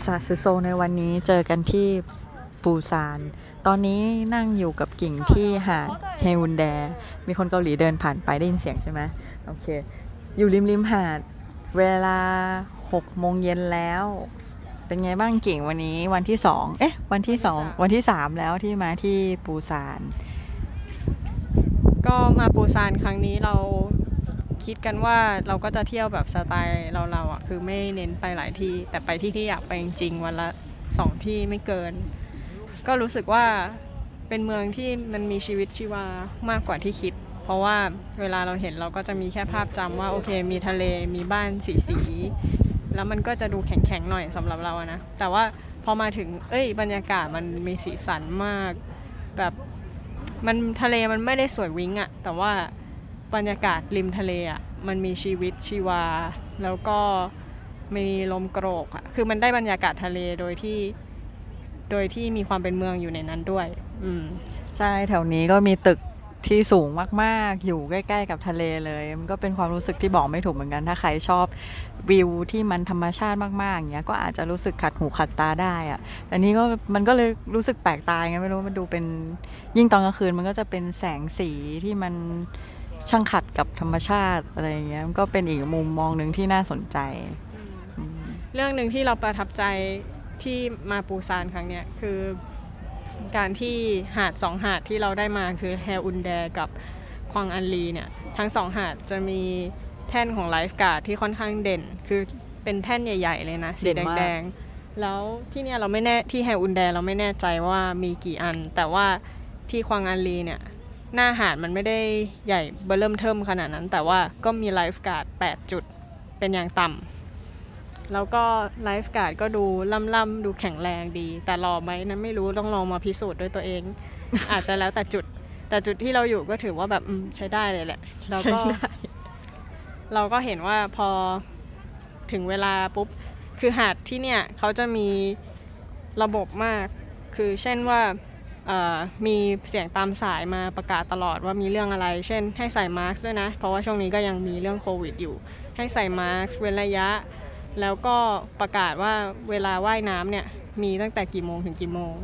ซาซึโซในวันนี้เจอกันที่ปูซาน ตอนนี้นั่งอยู่กับกิ่งที่หาดเฮอุนแด มีคนเกาหลีเดินผ่านไปได้ยินเสียงใช่ไหมโอเค อยู่ริมริมหาด เวลา6โมงเย็นแล้ว เป็นไงบ้างกิ่งวันนี้วันที่สองเอ๊ะ วันที่สองวันที่สามแล้วที่มาที่ปูซาน ก็มาปูซานครั้งนี้เรา คิดกันว่าเราก็จะเที่ยวแบบสไตล์เราเราๆอะคือไม่เน้นไปหลายที่ แต่ไปที่ที่อยากไปจริงๆวันละสองที่ไม่เกิน ก็รู้สึกว่าเป็นเมืองที่มันมีชีวิตชีวามากกว่าที่คิด เพราะว่าเวลาเราเห็นเราก็จะมีแค่ภาพจำว่าโอเค มีทะเลมีบ้านสีสีๆแล้วมันก็จะดูแข็งๆหน่อยสำหรับเราอะนะแต่ว่าพอมาถึงเอ้ยบรรยากาศมันมีสีสันมาก แบบมันทะเลมันไม่ได้สวยวิ้งอะแต่ว่า บรรยากาศริมทะเลอะมันมีชีวิตชีวา แล้วก็มีลมโกรกอะคือมันได้บรรยากาศทะเลโดยที่โดยที่มีความเป็นเมืองอยู่ในนั้นด้วย อืมใช่แถวนี้ก็มีตึกที่สูงมากๆ อยู่ใกล้ ๆ กับทะเลเลย มันก็เป็นความรู้สึกที่บอกไม่ถูกเหมือนกัน ถ้าใครชอบวิวที่มันธรรมชาติมากๆอย่างเงี้ยก็อาจจะรู้สึกขัดหูขัดตาได้อะแต่นี้ก็มันก็เลยรู้สึกแปลกตาไงไม่รู้มันดูเป็นยิ่งตอนกลางคืนมันก็จะเป็นแสงสีที่มัน ช่างขัดกับธรรมชาติอะไรอย่างเงี้ยมันก็เป็นอีกมุมมองหนึ่งที่น่าสนใจ เรื่องหนึ่งที่เราประทับใจที่มาปูซานครั้งเนี้ยคือการที่หาดสองหาดที่เราได้มาคือแฮอุนแดกับควางอันลีเนี่ยทั้งสองหาดจะมีแท่นของไลฟ์การ์ดที่ค่อนข้างเด่น คือเป็นแท่นใหญ่ ๆ เลยนะ สีเด่นมากแดงๆ แล้วที่เนี่ยเราไม่แน่ที่แฮอุนแดเราไม่แน่ใจว่ามีกี่อัน แต่ว่าที่ควางอันลีเนี่ย หน้าหาดมันไม่ได้ใหญ่เบอร์เริ่มเทิมขนาดนั้น แต่ว่าก็มี lifeguard 8จุดเป็นอย่างต่ำแล้วก็ lifeguard ก็ดูล่ำๆดูแข็งแรงดี แต่หล่อไหมนั้นไม่รู้ต้องลองมาพิสูจน์ด้วยตัวเอง อาจจะแล้วแต่จุด แต่จุดที่เราอยู่ก็ถือว่าแบบอืมใช้ได้เลยแหละแล้วก็ใช้ได้เราก็เห็นว่าพอถึงเวลาปุ๊บ คือหาดที่เนี่ยเขาจะมีระบบมาก คือเช่นว่าเอ่อ มีเสียงตามสายมาประกาศตลอดว่ามีเรื่องอะไร เช่น ให้ใส่มาสก์ด้วยนะ เพราะว่าช่วงนี้ก็ยังมีเรื่องโควิดอยู่ ให้ใส่มาสก์เว้นระยะ แล้วก็ประกาศว่าเวลาว่ายน้ำเนี่ยมีตั้งแต่กี่โมงถึงกี่โมง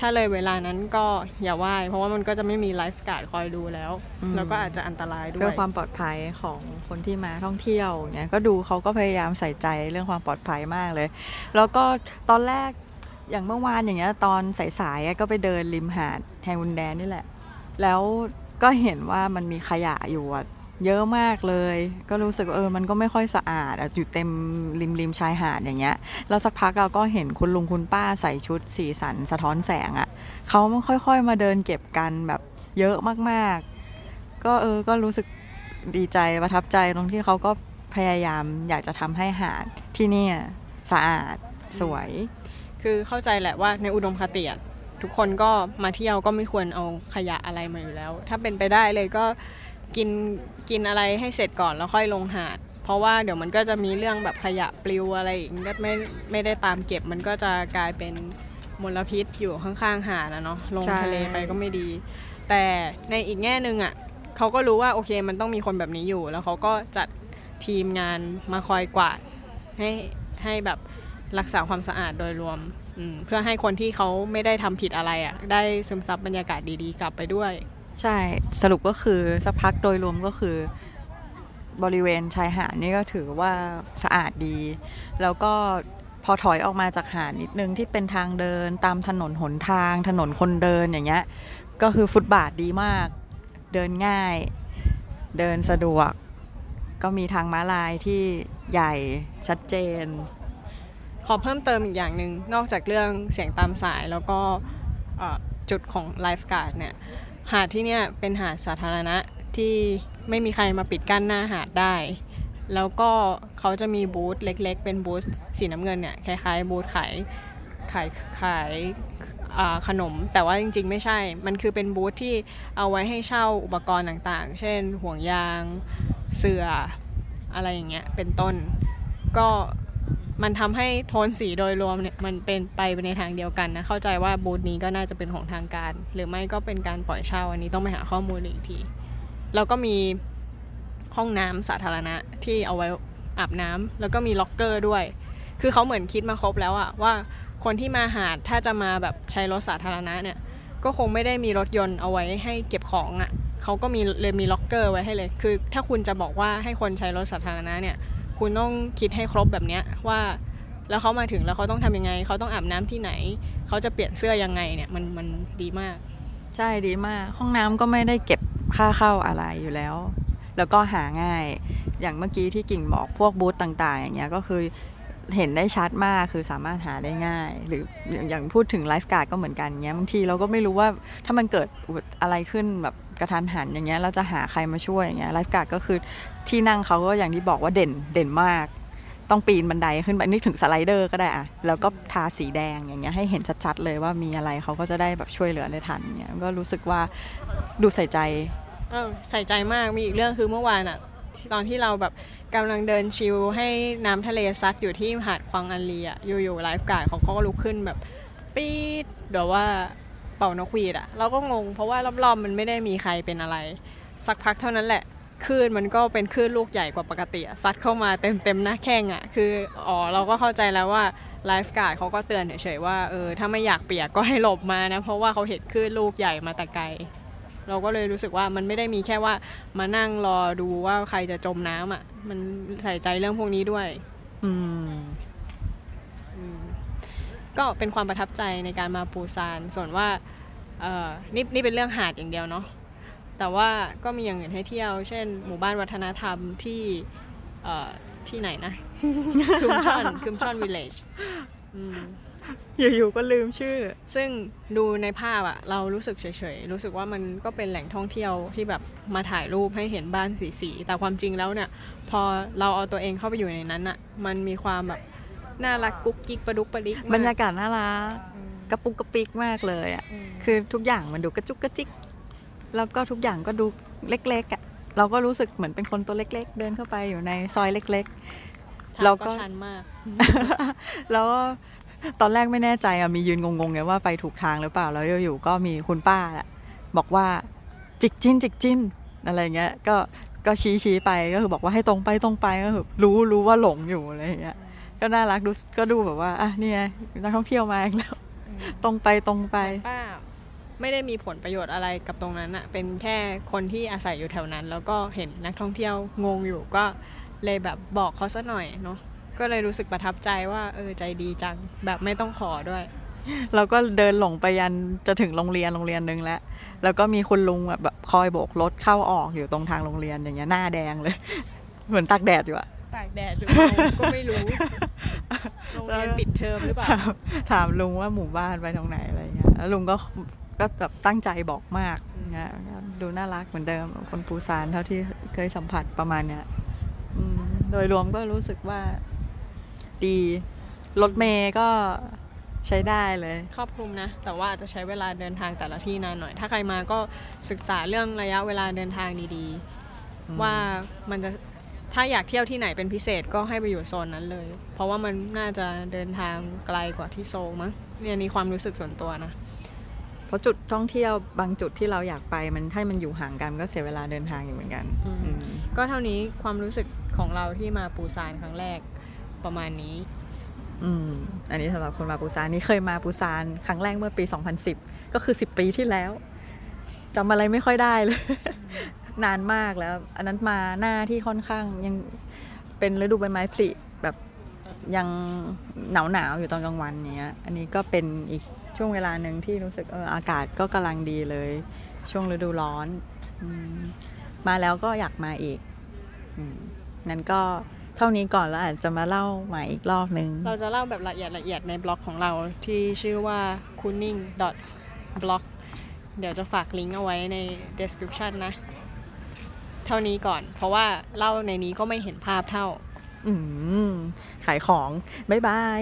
ถ้าเลยเวลานั้นก็อย่าว่าย เพราะว่ามันก็จะไม่มี lifeguard คอยดูแล้วอืมแล้วก็อาจจะอันตรายด้วย เพื่อความปลอดภัยของคนที่มาท่องเที่ยวเนี่ยก็ดูเขาก็พยายามใส่ใจเรื่องความปลอดภัยมากเลย แล้วก็ตอนแรก อย่างเมื่อวานอย่างเงี้ยตอนสายๆก็ไปเดินริมหาดแฮอุนแดนี่แหละ แล้วก็เห็นว่ามันมีขยะอยู่อะเยอะมากเลย ก็รู้สึกเออมันก็ไม่ค่อยสะอาดอยู่เต็มริมริมชายหาดอย่างเงี้ยแล้วสักพักเราก็เห็นคุณลุงคุณป้าใส่ชุดสีสันสะท้อนแสงอะเขาค่อยๆมาเดินเก็บกันแบบเยอะมากๆ ก็เออก็รู้สึกดีใจประทับใจตรงที่เขาก็พยายามอยากจะทำให้หาดที่นี่สะอาดสวย คือเข้าใจแหละว่าในอุดมคติทุกคนก็มาเที่ยวก็ไม่ควรเอาขยะอะไรมาอยู่แล้ว ถ้าเป็นไปได้เลยก็กินกินอะไรให้เสร็จก่อนแล้วค่อยลงหาด เพราะว่าเดี๋ยวมันก็จะมีเรื่องแบบขยะปลิวอะไรอีกก็ไม่ไม่ได้ตามเก็บมันก็จะกลายเป็นมลพิษอยู่ข้างๆหาดนะเนาะลงทะเลไปก็ไม่ดี แต่ในอีกแง่หนึ่งอะเขาก็รู้ว่าโอเคมันต้องมีคนแบบนี้อยู่ แล้วเขาก็จัดทีมงานมาคอยกวาดให้ให้แบบ รักษาความสะอาดโดยรวมมเพื่อให้คนที่เขาไม่ได้ทำผิดอะไรอะ ได้ซึมซับบรรยากาศดีๆ กลับไปด้วย ใช่สรุปก็คือสักพักโดยรวมก็คือบริเวณชายหาดนี่ก็ถือว่าสะอาดดี แล้วก็พอถอยออกมาจากหาดนิดนึงที่เป็นทางเดินตามถนนหนทาง ถนนคนเดินอย่างเงี้ยก็คือฟุตบาทดีมาก เดินง่าย เดินสะดวก ก็มีทางม้าลายที่ใหญ่ชัดเจน ขอเพิ่มเติมอีกอย่างหนึ่งนอกจากเรื่องเสียงตามสายแล้วก็จุดของ lifeguardเนี่ยหาดที่เนี่ยเป็นหาดสาธารณะที่ไม่มีใครมาปิดกั้นหน้าหาดได้ แล้วก็เขาจะมีบูธเล็กๆ เป็นบูธสีน้ำเงินเนี่ยคล้ายๆบูธขายขายขายขนม แต่ว่าจริงๆ ไม่ใช่ มันคือเป็นบูธที่เอาไว้ให้เช่าอุปกรณ์ต่างๆ เช่นห่วงยางเสืออะไรอย่างเงี้ยเป็นต้น ก็ มันทำให้โทนสีโดยรวมเนี่ยมันเป็นไปในทางเดียวกันนะ เข้าใจว่าบูธนี้ก็น่าจะเป็นของทางการ หรือไม่ก็เป็นการปล่อยเช่าอันนี้ต้องไปหาข้อมูลอีกที แล้วก็มีห้องน้ำสาธารณะที่เอาไว้อาบน้ำแล้วก็มีล็อกเกอร์ด้วย คือเขาเหมือนคิดมาครบแล้วอะว่าคนที่มาหาดถ้าจะมาแบบใช้รถสาธารณะเนี่ย ก็คงไม่ได้มีรถยนต์เอาไว้ให้เก็บของอะ่ะเขาก็มีเลยมีล็อกเกอร์ไว้ให้เลย คือถ้าคุณจะบอกว่าให้คนใช้รถสาธารณะเนี่ย คุณต้องคิดให้ครบแบบเนี้ยว่าแล้วเขามาถึงแล้วเขาต้องทำยังไง เขาต้องอาบน้ำที่ไหน เขาจะเปลี่ยนเสื้อยังไงเนี่ยมันมันดีมาก ใช่ดีมาก ห้องน้ำก็ไม่ได้เก็บค่าเข้าอะไรอยู่แล้ว แล้วก็หาง่าย อย่างเมื่อกี้ที่กิ่งบอกพวกบูธต่าง ๆ อย่างเงี้ยก็คือ เห็นได้ชัดมากคือสามารถหาได้ง่าย หรืออย่างพูดถึง lifeguard ก็เหมือนกันเงี้ยบางทีเราก็ไม่รู้ว่าถ้ามันเกิดอะไรขึ้นแบบกระทันหันอย่างเงี้ยเราจะหาใครมาช่วยอย่างเงี้ย lifeguard ก็คือที่นั่งเขาก็อย่างที่บอกว่าเด่นเด่นมาก ต้องปีนบันไดขึ้นไปนึกถึง slider ก็ได้อะแล้วก็ทาสีแดงอย่างเงี้ยให้เห็นชัดๆเลยว่ามีอะไรเขาก็จะได้แบบช่วยเหลือได้ทันเงี้ยก็รู้สึกว่าดูใส่ใจเออใส่ใจมากมีอีกเรื่องคือเมื่อวานอะ ตอนที่เราแบบกำลังเดิน chill ให้น้ำทะเลซัดอยู่ที่หาดควางอันเลียอยู่ๆ lifeguard เขาก็ลุกขึ้นแบบปี๊ดเดี๋ยวว่าเป่านกหวีดอะเราก็งง เพราะว่ารอบๆมันไม่ได้มีใครเป็นอะไร สักพักเท่านั้นแหละคลื่นมันก็เป็นคลื่นลูกใหญ่กว่าปกติซัดเข้ามาเต็มๆหน้าแข้งอะคืออ๋อเราก็เข้าใจแล้วว่า lifeguard เขาก็เตือนเฉยๆว่าเออถ้าไม่อยากเปียกก็ให้หลบมานะเพราะว่าเขาเห็นคลื่นลูกใหญ่มาแต่ไกล เราก็เลยรู้สึกว่ามันไม่ได้มีแค่ว่ามานั่งรอดูว่าใครจะจมน้ำอะ มันใส่ใจเรื่องพวกนี้ด้วยอืมอืมก็เป็นความประทับใจในการมาปูซาน ส่วนว่าเอ่อนี่นี่เป็นเรื่องหาดอย่างเดียวเนาะแต่ว่าก็มีอย่างอื่นให้เที่ยว เช่น หมู่บ้านวัฒนธรรมที่เอ่อที่ไหนนะ คุมชอนคุมชอนวิลเลจ อืมอยู่ๆก็ลืมชื่อ ซึ่งดูในภาพอะเรารู้สึกเฉยๆ รู้สึกว่ามันก็เป็นแหล่งท่องเที่ยวที่แบบมาถ่ายรูปให้เห็นบ้านสีๆ แต่ความจริงแล้วเนี่ย พอเราเอาตัวเองเข้าไปอยู่ในนั้นอะมันมีความแบบน่ารักกุ๊กกิ๊กประดุกประดิกมบรรยากาศน่ารักกระปุกกระปิกมากเลยอะอืมคือทุกอย่างมันดูกระจุกกระจิก แล้วก็ทุกอย่างก็ดูเล็กๆอะเราก็รู้สึกเหมือนเป็นคนตัวเล็ก ๆ เดินเข้าไปอยู่ในซอยเล็กทางเราก็ก็ชันมากๆแล้วก็ ตอนแรกไม่แน่ใจอะมียืนงงๆไงว่าไปถูกทางหรือเปล่าแล้วอยู่ๆก็มีคุณป้าอะบอกว่าจิกจิ้นจิกจิ้นอะไรเงี้ยก็ก็ชี้ชี้ไปก็คือบอกว่าให้ตรงไปตรงไปก็คือรู้รู้ว่าหลงอยู่อะไรอย่างเงี้ยก็น่ารักดูก็ดูแบบว่าอะนี่ไงนักท่องเที่ยวมาอีกแล้ว ตรงไปตรงไปป้าไม่ได้มีผลประโยชน์อะไรกับตรงนั้นอะเป็นแค่คนที่อาศัยอยู่แถวนั้น แล้วก็เห็นนักท่องเที่ยวงงอยู่ก็เลยแบบบอกเขาซะหน่อยเนาะ ก็เลยรู้สึกประทับใจว่าเออใจดีจังแบบไม่ต้องขอด้วย เราก็เดินหลงไปยันจะถึงโรงเรียนโรงเรียนหนึงแล้ว แล้วก็มีคุณลุงแบบแบบคอยโบกรถเข้าออกอยู่ตรงทางโรงเรียนอย่างเงี้ยหน้าแดงเลย เหมือนตากแดดอยู่อะตากแดดหรือเปล่าก็ไม่รู้โรงเรียนปิดเทอมหรือเปล่าถามถามลุงว่าหมู่บ้านไปตรงไหนอะไรเงี้ยแล้วลุงก็ก็แบบตั้งใจบอกมากเงี้ยดูน่ารักเหมือนเดิมคนปูซานเท่าที่เคยสัมผัสประมาณเนี้ยอืมโดยรวมก็รู้สึกว่า ดี รถเมย์ก็ใช้ได้เลย ครอบคลุมนะ แต่ว่าอาจจะใช้เวลาเดินทางแต่ละที่นานหน่อย ถ้าใครมาก็ศึกษาเรื่องระยะเวลาเดินทางดีอืมๆว่ามันจะถ้าอยากเที่ยวที่ไหนเป็นพิเศษก็ให้ไปอยู่โซนนั้นเลย เพราะว่ามันน่าจะเดินทางไกลกว่าที่โซลมั้งเนี่ยนี่ความรู้สึกส่วนตัวนะ เพราะจุดท่องเที่ยวบางจุดที่เราอยากไปมันถ้ามันอยู่ห่างกันมันก็เสียเวลาเดินทางอยู่เหมือนกันอืมอืมก็เท่านี้ความรู้สึกของเราที่มาปูซานครั้งแรก ประมาณนี้ อืมอันนี้สำหรับคนมาปูซานนี่เคยมาปูซานครั้งแรกเมื่อปี 2010 ก็คือ 10 ปีที่แล้วจำอะไรไม่ค่อยได้เลย นานมากแล้ว อันนั้นมาหน้าที่ค่อนข้างยังเป็นฤดูใบไม้ผลิแบบยังหนาวหนาวๆอยู่ตอนกลางวันเนี้ย อันนี้ก็เป็นอีกช่วงเวลาหนึ่งที่รู้สึกเอออากาศก็กำลังดีเลย ช่วงฤดูร้อนอมมาแล้วก็อยากมาอีกอนั้นก็ เท่านี้ก่อนแล้วอาจจะมาเล่าใหม่อีกรอบนึง เราจะเล่าแบบละเอียดละเอียดในบล็อกของเราที่ชื่อว่า kunning blog เดี๋ยวจะฝากลิงก์เอาไว้ใน description นะ เท่านี้ก่อน เพราะว่าเล่าในนี้ก็ไม่เห็นภาพเท่า อืม ขายของ บ๊ายบาย